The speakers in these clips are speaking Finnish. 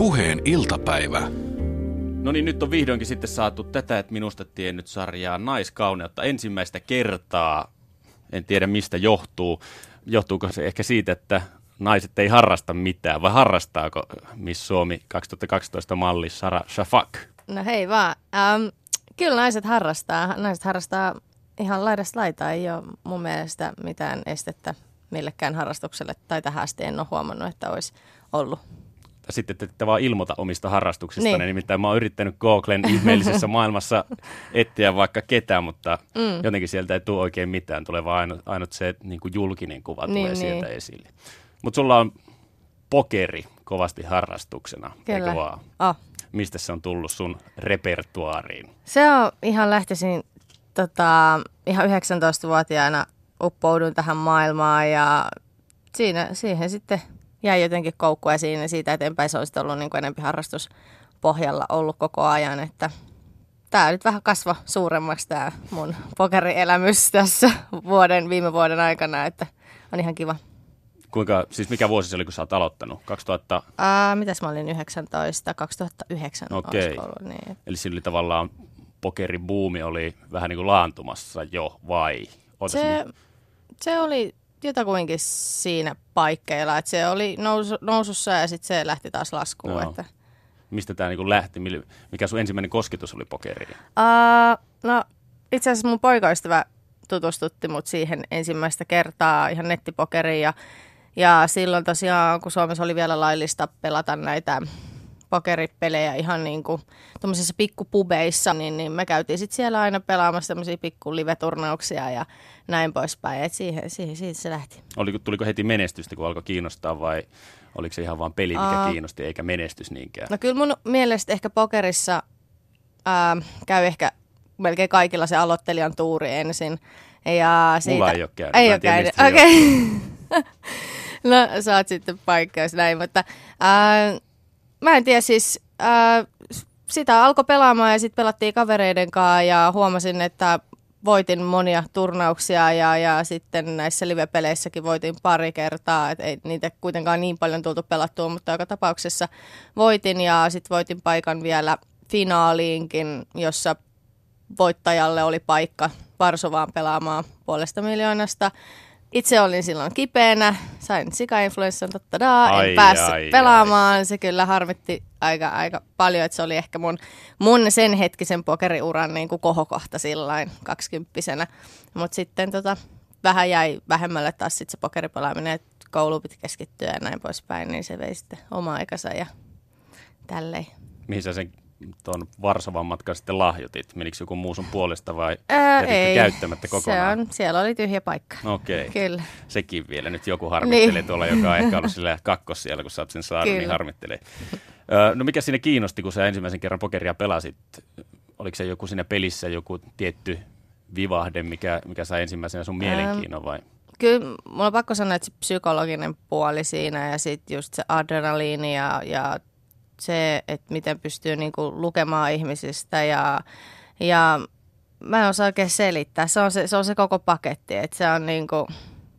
Puheen iltapäivä. No niin, nyt on vihdoinkin sitten saatu tätä, että minusta tiennyt sarjaa naiskauneutta ensimmäistä kertaa. En tiedä mistä johtuu. Johtuuko se ehkä siitä, että naiset ei harrasta mitään, vai harrastaako Miss Suomi 2012 malli Sara Shafak? No hei vaan. Ähm, kyllä naiset harrastaa. Naiset harrastaa ihan laidasta laitaa. Ei ole mun mielestä mitään estettä millekään harrastukselle. Tai tähän asti en ole huomannut, että olisi ollut. Sitten te ette vaan ilmoita omista harrastuksista. Niin. Niin. Nimittäin mä oon yrittänyt Googlen ihmeellisessä maailmassa etsiä vaikka ketään, mutta mm. jotenkin sieltä ei tule oikein mitään. Tulee vaan ainut, ainut se niin kuin julkinen kuva Niin, tulee niin. sieltä esille. Mutta sulla on pokeri kovasti harrastuksena, Kyllä. eikö vaan? Oh. Mistä se on tullut sun repertuaariin? Se on ihan lähtisin tota, ihan 19-vuotiaana uppouduin tähän maailmaan ja siinä, siihen sitten jäi jotenkin koukkua siinä siitä eteenpäin se sitten ollut niin kuin enempi harrastuspohjalla ollut koko ajan, että tämä nyt vähän kasva suuremmaksi tämä mun pokerielämys tässä vuoden, viime vuoden aikana, että on ihan kiva. Kuinka, siis mikä vuosi se oli, kun sä oot aloittanut? 2000, Ää, mitäs mä olin 19, 2009 Okei. ollut, niin. eli sillä oli tavallaan pokeribuumi oli vähän niin kuin laantumassa jo, vai? Ootas Se, se oli jotakuinkin siinä paikkeilla, että se oli nousu, nousussa ja sitten se lähti taas laskuun. Joo. Että, Mistä tämä niin lähti? Mikä sun ensimmäinen kosketus oli pokeriin? uh, no itse asiassa mun poikaystävä tutustutti mut siihen ensimmäistä kertaa ihan nettipokeriin ja, ja silloin tosiaan, kun Suomessa oli vielä laillista pelata näitä pokeripelejä ihan niin kuin tuommoisissa pikkupubeissa, niin, niin me käytiin sitten siellä aina pelaamassa tämmöisiä pikku live-turnauksia ja näin poispäin. Et siihen, siihen, siitä se lähti. Oliko, tuliko heti menestystä, kun alkoi kiinnostaa vai oliko se ihan vaan peli, mikä Aa. kiinnosti, eikä menestys niinkään? No kyllä mun mielestä ehkä pokerissa ää, käy ehkä melkein kaikilla se aloittelijan tuuri ensin. Ja siitä, Mulla ei ole käynyt. Ei ole käynyt, okei. no saat sitten paikkaus näin, mutta ää, mä en tiedä siis, ää, sitä alkoi pelaamaan ja sitten pelattiin kavereiden kanssa ja huomasin, että voitin monia turnauksia ja, ja sitten näissä live-peleissäkin voitin pari kertaa, et ei niitä kuitenkaan niin paljon tultu pelattua, mutta joka tapauksessa voitin ja sitten voitin paikan vielä finaaliinkin, jossa voittajalle oli paikka Varsovaan pelaamaan puolesta miljoonasta. Itse olin silloin kipeänä, sain sikainfluenssan, totta Ai, en päässyt ai, pelaamaan. Se kyllä harmitti aika, aika paljon, että se oli ehkä mun, mun sen hetkisen pokeriuran niin kuin kohokohta sillain kaksikymppisenä. Mutta sitten tota, vähän jäi vähemmälle taas sit se pokeripelaaminen, että koulu piti keskittyä ja näin poispäin, niin se vei sitten oma aikansa ja tälleen. Mihin sä sen tuon Varsovan matkan sitten lahjoitit? Menikö joku muu sun puolesta vai Ää, ei, käyttämättä kokonaan? Se on, siellä oli tyhjä paikka. Okei. Kyllä. Sekin vielä. Nyt joku harmittelee Niin. tuolla, joka on ehkä ollut sillä kakkos siellä, kun sä oot sen saanut, niin Kyllä. harmittelee. Ö, no mikä siinä kiinnosti, kun sä ensimmäisen kerran pokeria pelasit? Oliko se joku siinä pelissä joku tietty vivahde, mikä, mikä sai ensimmäisenä sun mielenkiinnon vai? Kyllä mulla on pakko sanoa, että se psykologinen puoli siinä ja sitten just se adrenaliini ja, ja se, että miten pystyy niinku lukemaan ihmisistä ja, ja mä en osaa oikein selittää. Se on se, se, on se koko paketti, että se on niinku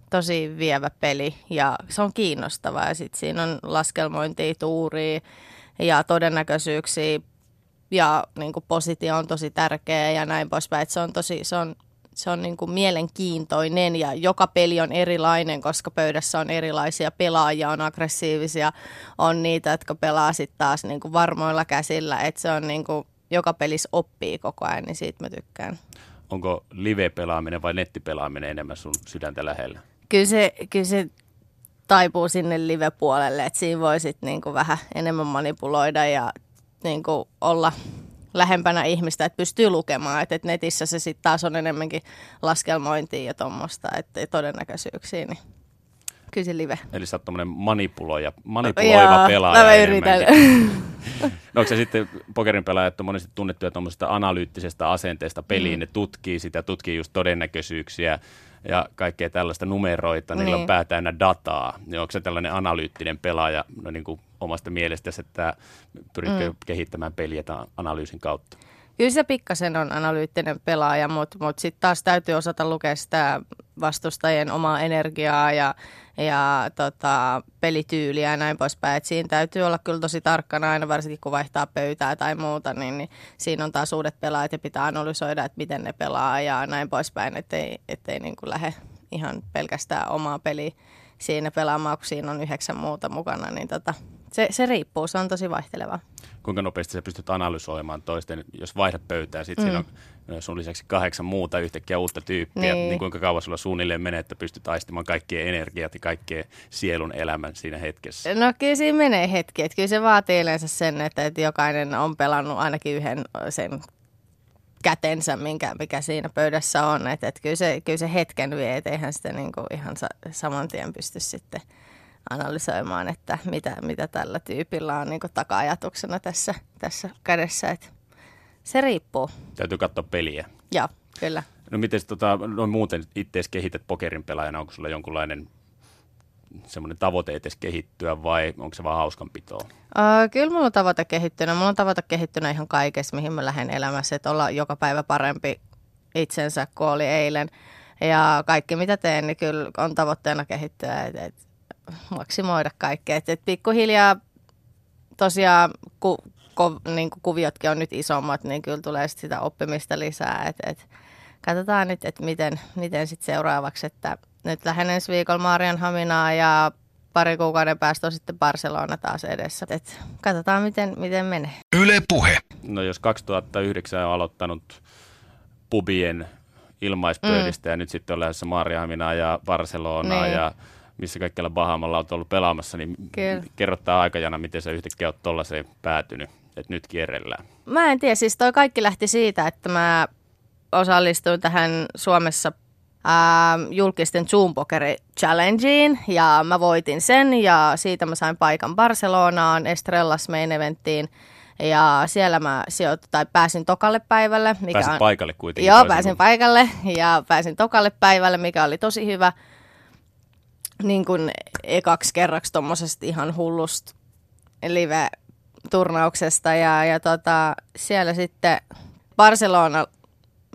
tosi vievä peli ja se on kiinnostava ja sitten siinä on laskelmointia, tuuria ja todennäköisyyksiä ja niin kuin positio on tosi tärkeä ja näin poispäin. Et se on tosi, se on, se on niin kuin mielenkiintoinen ja joka peli on erilainen, koska pöydässä on erilaisia pelaajia, on aggressiivisia, on niitä, jotka pelaa sitten taas niin kuin varmoilla käsillä. Et se on niin kuin, joka pelissä oppii koko ajan, niin siitä mä tykkään. Onko live-pelaaminen vai nettipelaaminen enemmän sun sydäntä lähellä? Kyllä se, kyllä se taipuu sinne live-puolelle, että siinä voi sitten niinku vähän enemmän manipuloida ja niinku olla lähempänä ihmistä, että pystyy lukemaan. Että et netissä se sitten taas on enemmänkin laskelmointia ja tuommoista, että todennäköisyyksiä, niin kyllä se live. Eli sä oot tommonen manipuloija, manipuloiva Joo, pelaaja mä yritän. No onko se sitten pokerin pelaajat on monesti tunnettuja tuommoisesta analyyttisestä asenteesta peliin, mm. ne tutkii sitä, tutkii just todennäköisyyksiä ja kaikkea tällaista numeroita, niillä on Niin. pää täynnä dataa. Niin onko se tällainen analyyttinen pelaaja no niin kuin omasta mielestäsi, että pyritkö mm. kehittämään peliä tämän analyysin kautta? Kyllä se pikkasen on analyyttinen pelaaja, mutta mut sitten taas täytyy osata lukea sitä vastustajien omaa energiaa ja, ja tota, pelityyliä ja näin poispäin. Et siinä täytyy olla kyllä tosi tarkkana aina, varsinkin kun vaihtaa pöytää tai muuta, niin, niin siinä on taas uudet pelaajat ja pitää analysoida, että miten ne pelaa ja näin poispäin, ettei, ettei niin kuin lähde ihan pelkästään omaa peliä siinä pelaamaan, kun siinä on yhdeksän muuta mukana, niin tota, se, se riippuu, se on tosi vaihteleva. Kuinka nopeasti sä pystyt analysoimaan toisten, jos vaihdat pöytää, sitten mm. siinä on sun lisäksi kahdeksan muuta yhtäkkiä uutta tyyppiä, niin, niin kuinka kauan sulla suunnilleen menee, että pystyt aistimaan kaikkien energiat ja kaikkien sielun elämän siinä hetkessä? No kyllä siinä menee hetki, että kyllä se vaatii yleensä sen, että, että jokainen on pelannut ainakin yhden sen kätensä, minkä, mikä siinä pöydässä on. Että, että kyllä, se, kyllä se hetken vie, että eihän sitä niin kuin ihan sa, saman tien pysty sitten analysoimaan, että mitä, mitä tällä tyypillä on niin taka-ajatuksena tässä, tässä kädessä. Että se riippuu. Täytyy katsoa peliä. Joo, kyllä. No miten tota, no muuten itse kehität pokerin pelaajana? Onko sulla jonkunlainen semmoinen tavoite edes kehittyä vai onko se vaan hauskanpitoa? Uh, kyllä mulla on tavoite kehittyä. Mulla on tavoite kehittyä ihan kaikessa, mihin mä lähden elämässä. Että olla joka päivä parempi itsensä kuin oli eilen. Ja kaikki mitä teen, niin kyllä on tavoitteena kehittyä. Et, et, maksimoida kaikkea. Et, et pikkuhiljaa tosiaan, ku, ku, niin kuviotkin on nyt isommat, niin kyllä tulee sit sitä oppimista lisää. Et, et, katsotaan nyt, että miten, miten sit seuraavaksi, että nyt lähden ensi viikolla Marianhaminaa ja pari kuukauden päästä on sitten Barcelona taas edessä. Et katsotaan, miten, miten menee. Yle Puhe. No jos 2009 on aloittanut pubien ilmaispöydistä mm. ja nyt sitten on lähdössä Marianhaminaa ja Barcelonaa niin. ja missä kaikkialla Bahamalla olet ollut pelaamassa, niin Kyllä. kerrottaa aikajana, miten sä yhtäkkiä olet tuollaiseen päätynyt, että nyt kierrellään. Mä en tiedä, siis toi kaikki lähti siitä, että mä osallistuin tähän Suomessa ää, julkisten Zoom Pokeri Challengeen ja mä voitin sen ja siitä mä sain paikan Barcelonaan, Estrellas Main Eventtiin. Ja siellä mä sijoit, tai pääsin tokalle päivälle. Mikä Pääsit on, paikalle kuitenkin. Joo, pääsin paikalle ja pääsin tokalle päivälle, mikä oli tosi hyvä niin kuin ekaksi kerraksi tuommoisesta ihan hullusta live-turnauksesta ja, ja tota, siellä sitten Barcelona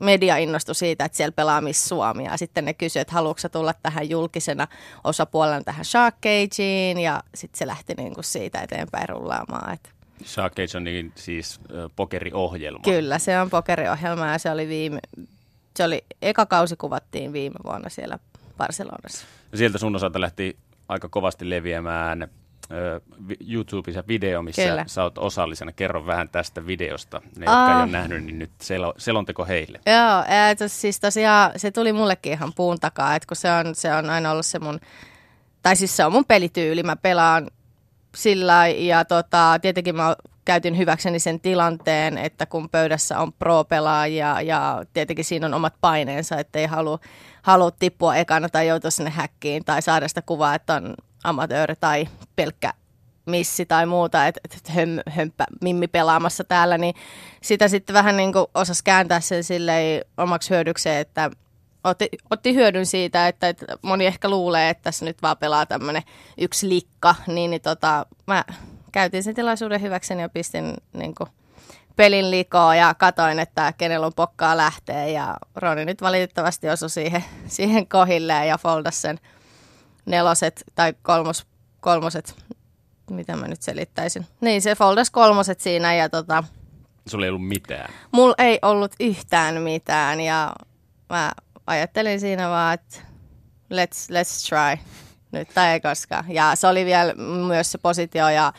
media innostui siitä, että siellä pelaa Miss Suomi ja sitten ne kysyivät, että haluatko tulla tähän julkisena osapuolena tähän Shark Cageen ja sitten se lähti niin kuin siitä eteenpäin rullaamaan. Että Shark Cage on niin siis äh, pokeriohjelma. Kyllä, se on pokeriohjelma ja se oli viime, se oli, eka kausi kuvattiin viime vuonna siellä Barcelonassa. Sieltä sun osalta lähti aika kovasti leviämään YouTubessa video, missä Kyllä. sä oot osallisena. Kerro vähän tästä videosta. Ne, jotka oh. ei ole nähnyt, niin nyt sel- selonteko heille. Joo, et, siis tosiaan se tuli mullekin ihan puun takaa, että kun se on, se on aina ollut se mun, tai siis se on mun pelityyli. Mä pelaan sillä ja tota, tietenkin mä käytin hyväkseni sen tilanteen, että kun pöydässä on pro-pelaajia ja tietenkin siinä on omat paineensa, että ei halua, halua tippua ekana tai joutua sinne häkkiin tai saada sitä kuvaa, että on amatööri tai pelkkä missi tai muuta, että et höm, hömpä mimmi pelaamassa täällä, niin sitä sitten vähän niin kuin osasi kääntää sen silleen omaksi hyödykseen, että otti, otti hyödyn siitä, että, että moni ehkä luulee, että tässä nyt vaan pelaa tämmöinen yksi likka, niin, niin tota, mä käytin sen tilaisuuden hyväkseni ja pistin niin kuin, pelin likoa ja katoin, että kenellä on pokkaa lähtee ja Roni nyt valitettavasti osui siihen, siihen kohilleen ja foldas sen neloset tai kolmos, kolmoset, mitä mä nyt selittäisin. Niin, se foldas kolmoset siinä ja tota... Sulla ei ollut mitään? Mulla ei ollut yhtään mitään ja mä ajattelin siinä vaan, että let's, let's try nyt tai ei koskaan. Ja se oli vielä myös se positio ja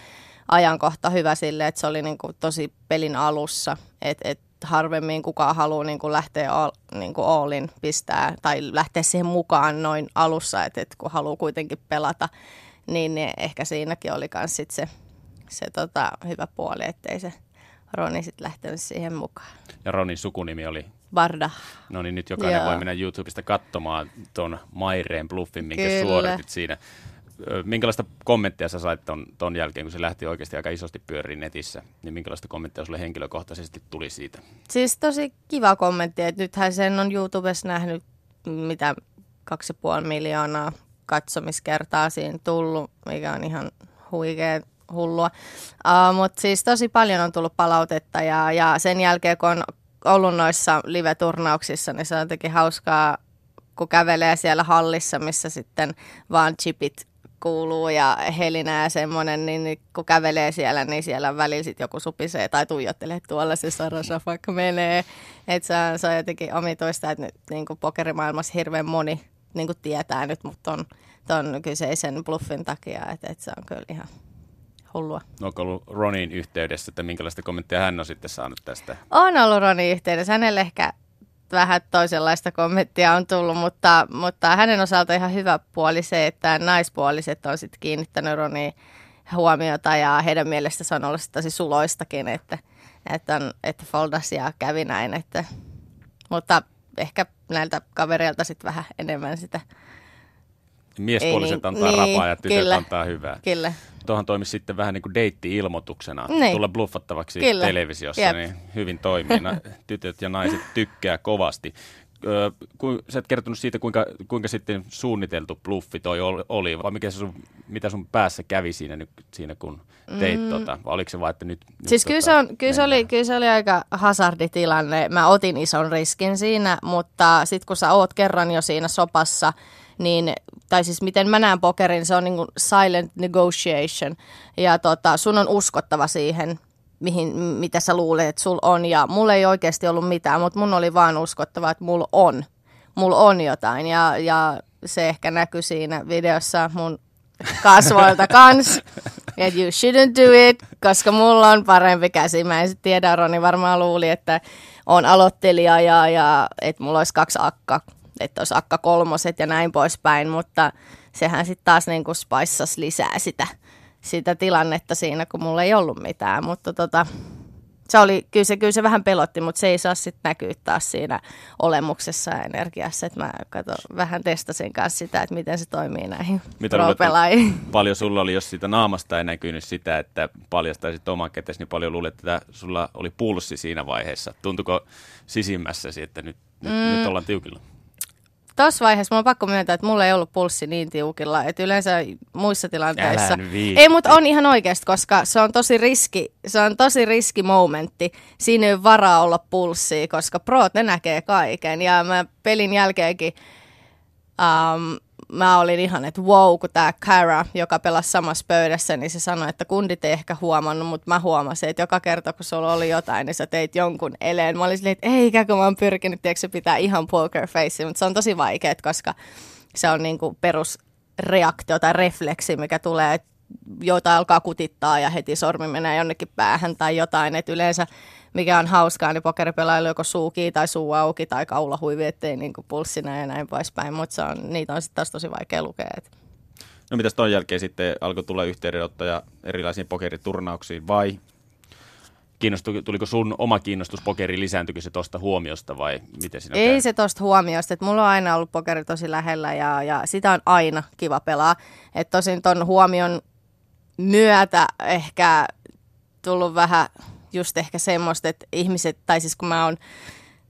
ajankohta hyvä sille, että se oli niin kuin tosi pelin alussa, että et harvemmin kukaan haluaa niin kuin lähteä all, niin kuin allin pistää tai lähteä siihen mukaan noin alussa, että et kun haluaa kuitenkin pelata, niin, niin ehkä siinäkin oli myös sit se, se tota, hyvä puoli, ettei se Roni sitten lähtenyt siihen mukaan. Ja Ronin sukunimi oli? Barda. No niin, nyt jokainen Joo. voi mennä YouTubesta katsomaan tuon Maireen bluffin, minkä Kyllä. suoritit siinä minkälaista kommenttia sä sait ton, ton jälkeen, kun se lähti oikeasti aika isosti pyöriin netissä, niin minkälaista kommenttia sulle henkilökohtaisesti tuli siitä? Siis tosi kiva kommentti, että nythän sen on YouTubessa nähnyt mitä 2,5 miljoonaa katsomiskertaa siinä tullut, mikä on ihan huikea hullua. Uh, Mutta siis tosi paljon on tullut palautetta ja, ja sen jälkeen kun on ollut noissa live-turnauksissa, niin se on jotenkin hauskaa kun kävelee siellä hallissa, missä sitten vaan chipit kuuluu ja helinää ja semmoinen, niin kun kävelee siellä, niin siellä välillä sitten joku supisee tai tuijottelee tuolla se Sarasa vaikka menee. Että se, on, se on jotenkin omitoista, että nyt niin kuin pokerimaailmassa hirveän moni niin kuin tietää nyt, mutta on ton kyseisen bluffin takia, että, että se on kyllä ihan hullua. Onko ollut Ronin yhteydessä, että minkälaista kommenttia hän on sitten saanut tästä? On ollut Ronin yhteydessä. Hänelle ehkä vähän toisenlaista kommenttia on tullut, mutta, mutta hänen osalta ihan hyvä puoli se, että naispuoliset on sitten kiinnittänyt Roniin huomiota ja heidän mielestä se on ollut tosi suloistakin, että, että, on, että Foldas ja kävi näin. Että, mutta ehkä näiltä kavereilta sitten vähän enemmän sitä Miespuoliset niin, antaa niin, rapaa ja tytöt kyllä, antaa hyvää. Kyllä. Tuohon toimisi sitten vähän niin kuin deitti-ilmoituksena. Niin. Tulla bluffattavaksi Kyllä. televisiossa, Jep. niin hyvin toimii. Na, tytöt ja naiset tykkää kovasti. Öö, ku, sä et kertonut siitä, kuinka, kuinka sitten suunniteltu bluffi toi ol- oli, vai mikä se sun, mitä sun päässä kävi siinä, siinä kun teit mm. tota, vai oliko se vaan, että nyt... nyt Siis kyllä, tota, se on, kyllä, se oli, kyllä se oli aika hazarditilanne. Mä otin ison riskin siinä, mutta sitten kun sä oot kerran jo siinä sopassa, niin, tai siis miten mä näen pokerin, se on niin kuin silent negotiation. Ja tota, sun on uskottava siihen, mihin, mitä sä luulet, että sul on. Ja mulla ei oikeasti ollut mitään, mutta mun oli vaan uskottava, että mulla on. Mulla on jotain. Ja, ja se ehkä näkyy siinä videossa mun kasvoilta kans. Että you shouldn't do it, koska mulla on parempi käsi. Mä en sit tiedä, Roni varmaan luuli, että on aloittelija ja, ja että mulla olisi kaksi akka, että olisi akka kolmoset ja näin poispäin, mutta sehän sitten taas niin kuin spaissas lisää sitä, sitä tilannetta siinä, kun mulla ei ollut mitään, mutta tota, se oli, kyllä se, kyllä se vähän pelotti, mutta se ei saa sitten näkyä taas siinä olemuksessa ja energiassa. Että mä kato, vähän testasin kanssa sitä, että miten se toimii näihin Mitä pro-pelaajiin. paljon sulla oli, jos siitä naamasta ei näkynyt sitä, että paljastaisit oman kätesi, niin paljon luulet, että sulla oli pulssi siinä vaiheessa. Tuntuko sisimmässäsi, että nyt, nyt, mm. nyt ollaan tiukilla? Tuossa vaiheessa mulla on pakko myöntää, että mulla ei ollut pulssi niin tiukilla, että yleensä muissa tilanteissa... Ei, mutta on ihan oikeasti, koska se on tosi riski, se on tosi riski momentti. Siinä ei ole varaa olla pulssia, koska proot ne näkee kaiken. Ja mä pelin jälkeenkin um, mä olin ihan, että wow, kun tämä Kara, joka pelasi samassa pöydässä, niin se sanoi, että kundit ei ehkä huomannut, mutta mä huomasin, että joka kerta kun sulla oli jotain, niin sä teit jonkun eleen. Mä olin silleen, että eikä kun mä oon pyrkinyt, tiedätkö, pitää ihan poker face, mutta se on tosi vaikea, koska se on niinku perusreaktio tai refleksi, mikä tulee, että joita alkaa kutittaa ja heti sormi menee jonnekin päähän tai jotain. Et yleensä mikä on hauskaa, niin pokeripelailla joko suu kiinni tai suu auki tai kaula huivi, ettei niin pulssina ja näin poispäin. Mutta niitä on sitten taas tosi vaikea lukea. Et. No mitäs ton jälkeen sitten alkoi tulla yhteydenottoja erilaisiin pokeriturnauksiin vai kiinnostu, tuliko sun oma kiinnostus pokeriin, lisääntyykö se tuosta huomiosta vai miten siinä Ei käy? se tosta huomiosta, että mulla on aina ollut pokeri tosi lähellä ja, ja sitä on aina kiva pelaa. Että tosin ton huomion myötä ehkä tullut vähän just ehkä semmoista, että ihmiset, tai siis kun mä oon,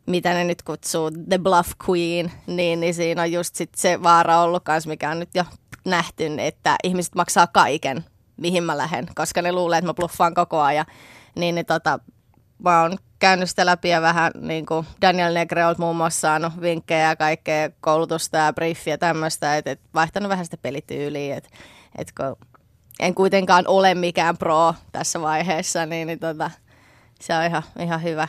mitä ne nyt kutsuu, The Bluff Queen, niin, niin siinä on just sit se vaara ollut kans, mikä on nyt jo nähty, että ihmiset maksaa kaiken, mihin mä lähden, koska ne luulee, että mä bluffaan koko ajan. Niin, niin tota, mä oon käynyt sitä läpi ja vähän niin kuin Daniel Negreolt muun muassa saanut vinkkejä ja kaikkea koulutusta ja briefiä ja tämmöistä, että et vaihtanut vähän sitä pelityyliä, että et kun en kuitenkaan ole mikään pro tässä vaiheessa, niin, niin tota, se on ihan, ihan hyvä.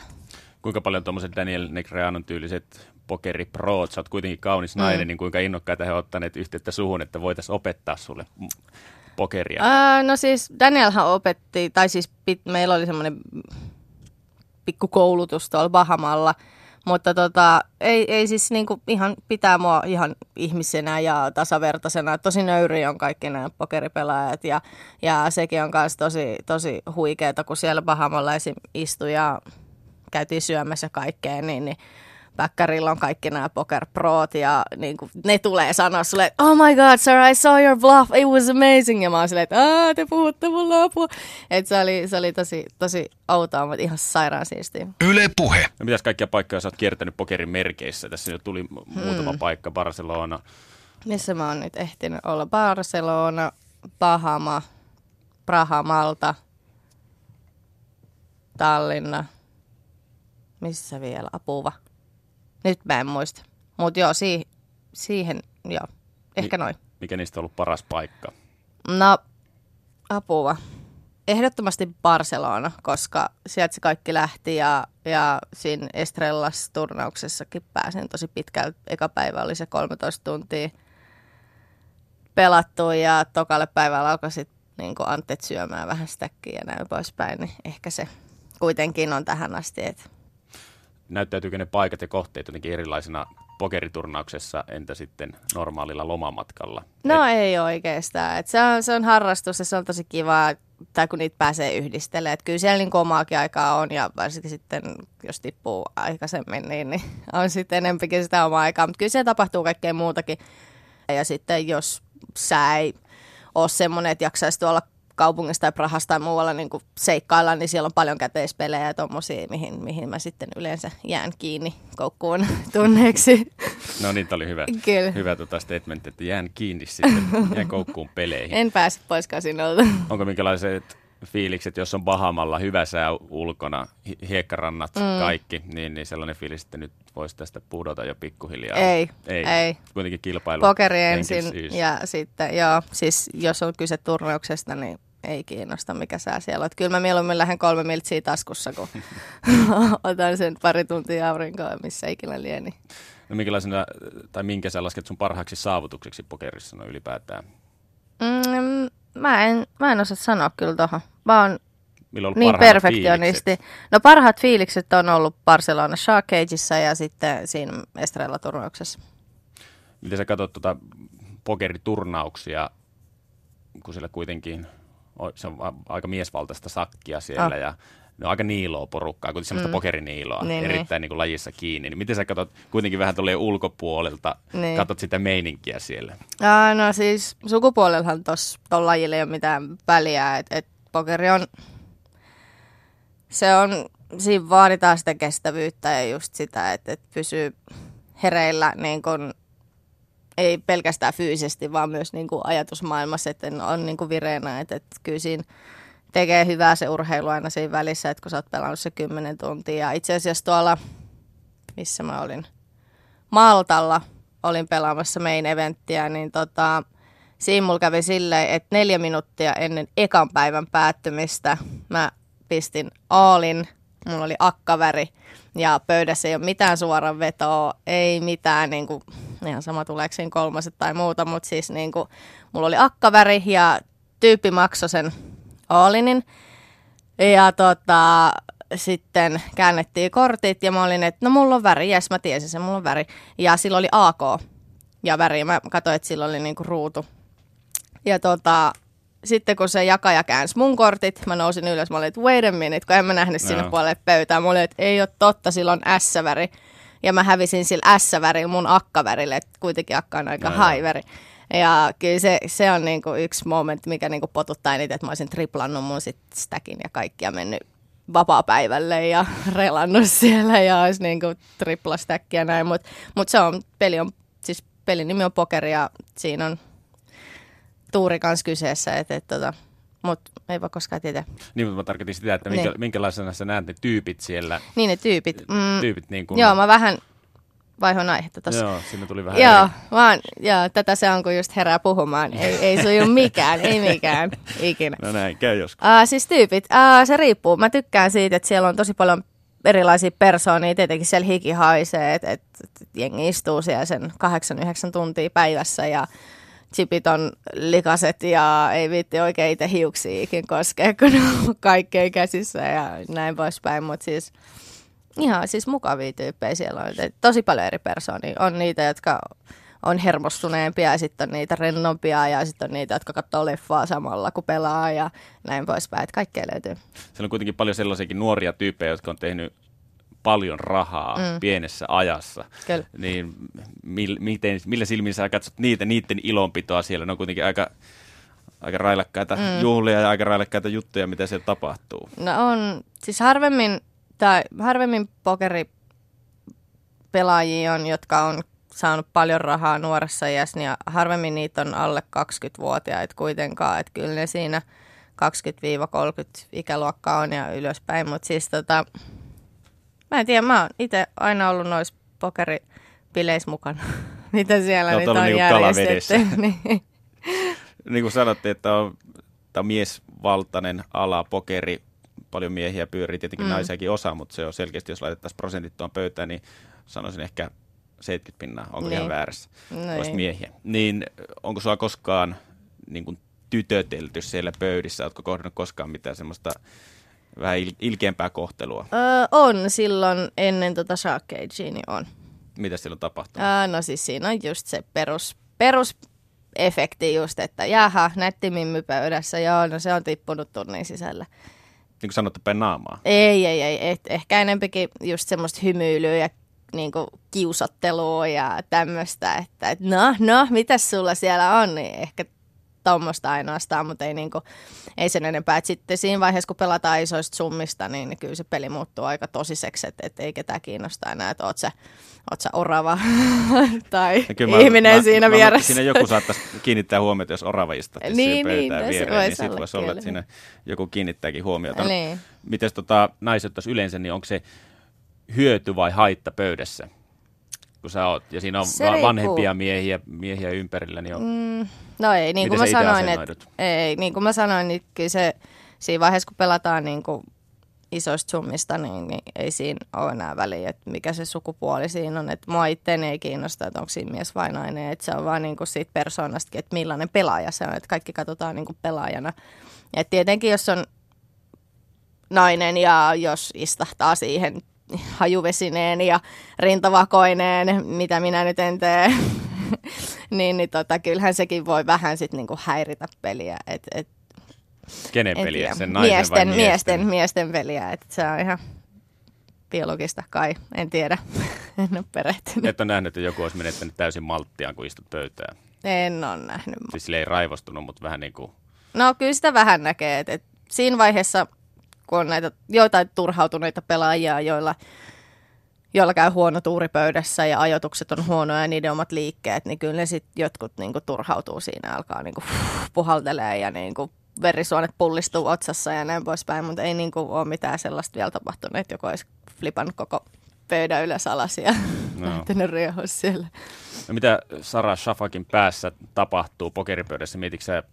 Kuinka paljon tuommoiset Daniel Negreanon tyyliset pokeriproot, sä oot kuitenkin kaunis nainen, Mm. niin kuinka innokkaita he ottaneet yhteyttä suhun, että voitaisiin opettaa sulle pokeria? Ää, no siis Danielhan opetti, tai siis pit, meillä oli semmoinen pikkukoulutus tuolla Bahamalla, mutta tota, ei, ei siis niinku ihan pitää mua ihan ihmisenä ja tasavertaisena. Tosi nöyri on kaikki nämä pokeripelaajat ja, ja sekin on myös tosi, tosi huikeeta, kun siellä Bahamalla istui ja käytiin syömässä kaikkea, niin, niin Päkkärillä on kaikki nämä poker proot ja niin kuin, ne tulee sanoa sulle, että oh my god sir, I saw your bluff, it was amazing. Ja mä oon silleen, että te puhutte mulle apua. Et se oli, se oli tosi, tosi outoa, mutta ihan sairaan siistiä. Yle Puhe. No mitäs kaikkia paikkoja sä oot kiertänyt pokerin merkeissä? Tässä jo tuli mu- muutama paikka, Barcelona. Missä mä oon nyt ehtinyt olla? Barcelona, Bahama, Praha, Malta, Tallinna. Missä vielä? Apuva. Nyt mä en muista. Mutta joo, si- siihen, joo, ehkä noin. Mikä niistä on ollut paras paikka? No, apua. Ehdottomasti Barcelona, koska sieltä se kaikki lähti ja, ja siinä Estrellas-turnauksessakin pääsin tosi pitkälle. Eka päivä oli se 13 tuntia pelattu ja tokalle päivällä alkoi sitten niin Antet syömään vähän stäkkiä ja näin poispäin, niin ehkä se kuitenkin on tähän asti. Että näyttäytyykö ne paikat ja kohteet jotenkin erilaisena pokeriturnauksessa, entä sitten normaalilla lomamatkalla? No Et... ei oikeastaan. Et se, on, se on harrastus ja se on tosi kiva, tai kun niitä pääsee yhdistelemään. Et kyllä siellä niin omaakin aikaa on ja varsinkin sitten, jos tippuu aikaisemmin, niin, niin on sitten enempikin sitä omaa aikaa. Mutta kyllä se tapahtuu kaikkea muutakin. Ja sitten jos sä ei ole semmoinen, että jaksaisi tuolla kaupungissa tai Prahassa tai muualla niin kuin seikkailla, niin siellä on paljon käteispelejä ja tommosia, mihin, mihin mä sitten yleensä jään kiinni koukkuun tunneeksi. No niin, oli hyvä, Kyllä. hyvä tota statement, että jään kiinni sitten, jään koukkuun peleihin. En pääse pois kasinolta. Onko minkälaiset fiilikset, jos on Bahamalla hyvä sää ulkona, hiekkarannat, mm. kaikki, niin, niin sellainen fiilis, että nyt voisi tästä pudota jo pikkuhiljaa. Ei, ei. ei. Kuitenkin kilpailu. Pokeri ensin siis. ja sitten, joo, siis jos on kyse turnauksesta, niin ei kiinnosta, mikä sää siellä on. Kyllä mä mieluummin lähden kolme miltsiä taskussa, kun otan sen pari tuntia aurinkoa, missä ikinä lieni. No minkälaisena, tai minkä sä lasket sun parhaaksi saavutukseksi pokerissa no ylipäätään? Mm, mä, en, mä en osaa sanoa kyllä tuohon. Mä oon niin perfektionisti. Fiilikset? No parhaat fiilikset on ollut Barcelona Sharkageissa ja sitten siinä Estrella-turnauksessa. Miten sä katsot tuota pokeriturnauksia, kun siellä kuitenkin se on aika miesvaltaista sakkia siellä oh. ja ne on aika niiloa porukkaa, kuten semmoista mm. pokeriniiloa, niin, erittäin niin. Niin kuin lajissa kiinni. Niin miten sä katsot kuitenkin vähän tuolle ulkopuolelta, niin. katsot sitä meininkiä siellä? Aa, no siis sukupuolellahan tuossa lajilla ei ole mitään väliä, että et pokeri on, se on, siinä vaaditaan sitä kestävyyttä ja just sitä, että et pysyy hereillä niin kun ei pelkästään fyysisesti, vaan myös niin kuin ajatusmaailmassa, että on niin kuin vireenä, että, että kyllä siinä tekee hyvää se urheilu aina siinä välissä, että kun sä oot pelannut se kymmenen tuntia. Ja itse asiassa tuolla, missä mä olin, Maltalla olin pelaamassa main eventtiä, niin tota, siinä mulla kävi silleen, että neljä minuuttia ennen ekan päivän päättymistä mä pistin aalin, mulla oli akkaväri ja pöydässä ei ole mitään suoran vetoa, ei mitään niin kuin, ihan sama tuleeko siinä kolmaset tai muuta, mutta siis niin kuin, mulla oli akkaväri ja tyyppi maksoi sen Oolinin. Ja tota, sitten käännettiin kortit ja mä olin, että no mulla on väri, jes mä tiesin sen, mulla on väri. Ja sillä oli AK ja väri, mä katsoin, että sillä oli niinku ruutu. Ja tota, sitten kun se jakaja käänsi mun kortit, mä nousin ylös, mä olin, että wait a minute, kun en mä nähnyt sinne no. puolelle pöytään. Mä olin, että ei ole totta, sillä on S-väri ja mä hävisin sillä S-värillä mun akkavärille, että kuitenkin akka on aika no, haiväri. Ja kyllä se, se on niinku yksi momentti, mikä niinku potuttaa eniten, että mä olisin triplannut mun sit stackin ja kaikkia mennyt vapaa-päivälle ja relannut siellä ja olisi niinku tripla ja näin, mutta mut se on, peli on, siis pelin nimi on pokeri ja siinä on tuuri kanssa kyseessä, että et, tota, mutta ei voi koskaan tietää. Niin, mutta mä tarkoitin sitä, että minkä, niin. minkälaisena sä näet ne tyypit siellä. Niin, ne tyypit. Mm, tyypit niin kuin... Joo, mä vähän vaihoin aihetta tuossa. Joo, sinne tuli vähän Joo, eri. vaan, joo, tätä se on, kun just herää puhumaan. Ei, ei suju mikään, ei mikään, ikinä. No näin, käy joskus. Uh, siis tyypit, uh, se riippuu. Mä tykkään siitä, että siellä on tosi paljon erilaisia persoonia. Tietenkin siellä hiki haisee, että et, et jengi istuu siellä sen 8-9 tuntia päivässä ja chipit on likaset ja ei viitti oikein itse hiuksiikin koskea, kun on kaikkea käsissä ja näin poispäin. Mutta siis ihan siis mukavia tyyppejä siellä on. Tosi paljon eri persoonia. On niitä, jotka on hermostuneempia ja sitten on niitä rennompia ja sitten on niitä, jotka katsoo leffaa samalla kun pelaa ja näin poispäin. Että kaikkea löytyy. Siellä on kuitenkin paljon sellaisiakin nuoria tyyppejä, jotka on tehnyt paljon rahaa mm. pienessä ajassa. Kyllä. Niin mil, miten, millä silmin sä katsot niitä, niiden ilonpitoa siellä? Ne on kuitenkin aika, aika railakkaita mm. juhlia ja aika railakkaita juttuja, mitä siellä tapahtuu. No on, siis harvemmin, tai harvemmin pokeri pelaajia on, jotka on saanut paljon rahaa nuoressa iässä, ja harvemmin niitä on alle 20-vuotiaita kuitenkaan, että kyllä ne siinä 20-30 ikäluokkaa on ja ylöspäin, mutta siis tota, Mä en tiedä, mä oon itse aina ollut noissa pokeripileissä mukana. mitä siellä nyt on niinku järjestetty. niin. niin kuin sanottiin, että on, tämä on miesvaltainen ala, pokeri, paljon miehiä pyörii, tietenkin mm. naisiakin osa, mutta se on selkeästi, jos laitettaisiin prosentit tuon pöytään, niin sanoisin ehkä 70 pinnaa, onko Niin. ihan väärässä, No olisi ei. miehiä. Niin onko sulla koskaan niin kuin tytötelty siellä pöydissä, oletko kohdannut koskaan mitään semmoista vähän il- ilkeämpää kohtelua? Öö, on silloin ennen tota Shark Cagea, niin on. Mitä siellä on tapahtunut? Öö, no siis siinä on just se perus, perusefekti just, että jaha, nätti mimmy pöydässä, joo, no se on tippunut tunnin sisällä. Niin kuin sanottu päin naamaa. Ei, ei, ei. Et ehkä enempikin just semmoista hymyilyä ja niinku kiusottelua ja tämmöistä, että et, no, no, mitäs sulla siellä on, niin ehkä tuommoista ainoastaan, mutta ei, niinku, ei sen enempää. Et sitten siinä vaiheessa, kun pelataan isoista summista, niin kyllä se peli muuttuu aika tosiseksi, että et ei ketään kiinnosta enää, että oot sä, oot sä orava tai Ja kyllä ihminen siinä vieressä. Siinä joku saattaisi kiinnittää huomioota, jos orava istuttaisi Niin, niin, pöytään no se viereen, niin sitten voisi olla, että siinä joku kiinnittääkin huomiota. No, Niin. Miten tota, naiset yleensä, niin onko se hyöty vai haitta pöydässä? Kun sä oot, ja siinä on Se riippuu. vanhempia miehiä, miehiä ympärillä, niin on, mm. No ei, niin kuin mä itse sanoin, että ei, niin kuin mä sanoin, niin kyllä se siinä vaiheessa, kun pelataan niin kuin isoista summista, niin, niin ei siinä ole enää väliä, että mikä se sukupuoli siinä on. Että mua itteeni ei kiinnosta, että onko siinä mies vai nainen, että se on vaan niin kuin siitä persoonastakin, että millainen pelaaja se on, että kaikki katsotaan niin kuin pelaajana. Ja tietenkin, jos on nainen ja jos istahtaa siihen hajuvesineen ja rintavakoineen, mitä minä nyt en tee, niin, niin tota, kyllähän sekin voi vähän sit niinku häiritä peliä. Et, et, kenen en peliä? tiedä. Sen naisen miesten, vai miesten, miesten? miesten peliä. Et se on ihan biologista kai, en tiedä. en ole perehtynyt. Et ole nähnyt, että joku olisi menettänyt täysin malttiaan, kun istut pöytään. En ole nähnyt. Siis ei raivostunut, mutta vähän niin kuin, No kyllä sitä vähän näkee. Et, et siinä vaiheessa, kun on näitä joitain turhautuneita pelaajia, joilla, joilla käy huono tuuri pöydässä ja ajoitukset on huonoja ja niiden omat liikkeet, niin kyllä ne sitten jotkut niinku turhautuu siinä, alkaa niinku puhaltelee ja niinku verisuonet pullistuu otsassa ja näin poispäin, mutta ei niinku ole mitään sellaista vielä tapahtunut, että joku olisi flipannut koko pöydän ylös alas ja No. lähtenyt siellä. No mitä Sara Shafakin päässä tapahtuu pokeripöydässä? Mietitkö sä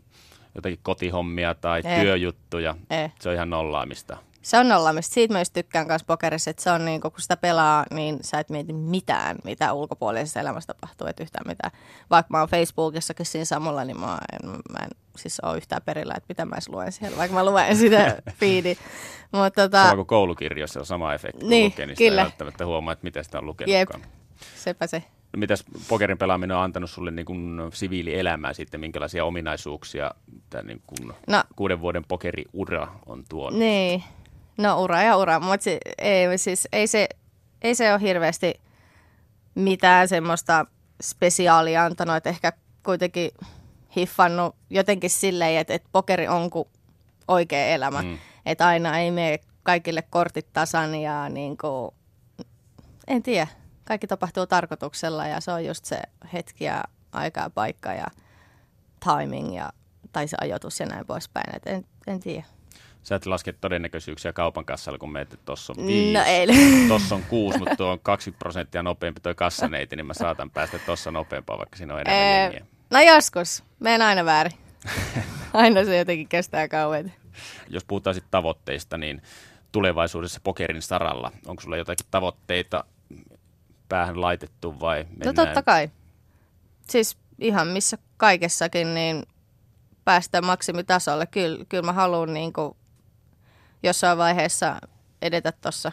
jotakin kotihommia tai Ei. työjuttuja? Ei. Se on ihan nollaamista. Se on nollaamista. Siitä myös tykkään kanssa pokerissa, että se on niin, kun sitä pelaa, niin sä et mieti mitään, mitä ulkopuolisessa elämässä tapahtuu, et yhtään mitään. Vaikka mä oon Facebookissakin siinä samalla, niin mä en, mä en siis ole yhtään perillä, että mitä mä edes luen siellä, vaikka mä luen sitä feedi. Mutta tota, Sama kuin koulukirjoissa on sama efekti, kun Niin, lukee, niin sitä kyllä. ei välttämättä huomaa, että mitä sitä on lukenutkaan. sepä se. Mitäs pokerin pelaaminen on antanut sulle niin kuin siviilielämää sitten, minkälaisia ominaisuuksia tämä niin kuin No. kuuden vuoden pokeriura on tuonut? Niin, no ura ja ura, mutta se, ei, siis, ei, se, ei se ole hirveästi mitään semmoista spesiaalia antanut, että ehkä kuitenkin hiffannut jotenkin silleen, että, että pokeri on kuin oikea elämä. Mm. Että aina ei mene kaikille kortit tasan ja niin kuin, en tiedä, kaikki tapahtuu tarkoituksella ja se on just se hetki ja aika ja paikka ja timing ja, tai se ajoitus ja näin poispäin. Et en, en tiedä. Sä et laske todennäköisyyksiä kaupan kassalla, kun meet, että tossa on viisi, No ei. tossa on kuusi, mutta tuo on 20 prosenttia nopeampi toi kassaneiti, niin mä saatan päästä tossa nopeampaa, vaikka siinä on enemmän Ee, jengiä. no joskus. Menen aina väärin. aina se jotenkin kestää kauan. Jos puhutaan sitten tavoitteista, niin tulevaisuudessa pokerin saralla, onko sulla jotakin tavoitteita päähän laitettu vai No mennään? totta kai. Siis ihan missä kaikessakin, niin päästä maksimitasolle. Kyllä, kyllä mä haluan niin kuin jossain vaiheessa edetä tuossa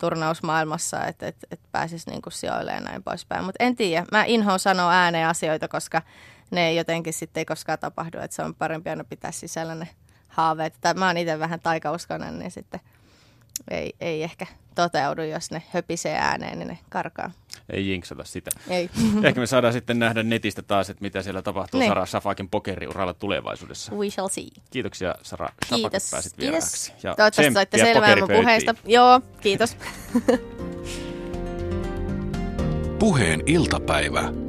turnausmaailmassa, että et, et pääsisi niin sijoille ja näin poispäin. Mutta en tiedä. Mä inhoan sanoa ääneen asioita, koska ne ei jotenkin sitten ei koskaan tapahdu. Että se on parempi aina pitää sisällä ne haaveet. Tai mä oon itse vähän taikauskonen, niin sitten ei, ei ehkä toteudu, jos ne höpisee ääneen, niin ne karkaa. Ei jinksata sitä. Ei. Ehkä me saadaan sitten nähdä netistä taas, että mitä siellä tapahtuu Niin. Sara Safakin pokeriuralla tulevaisuudessa. We shall see. Kiitoksia Sara Safak, Kiitos. pääsit Kiitos. vieraaksi. Ja Toivottavasti saitte selvää mun puheesta. Joo, kiitos. Puheen iltapäivä.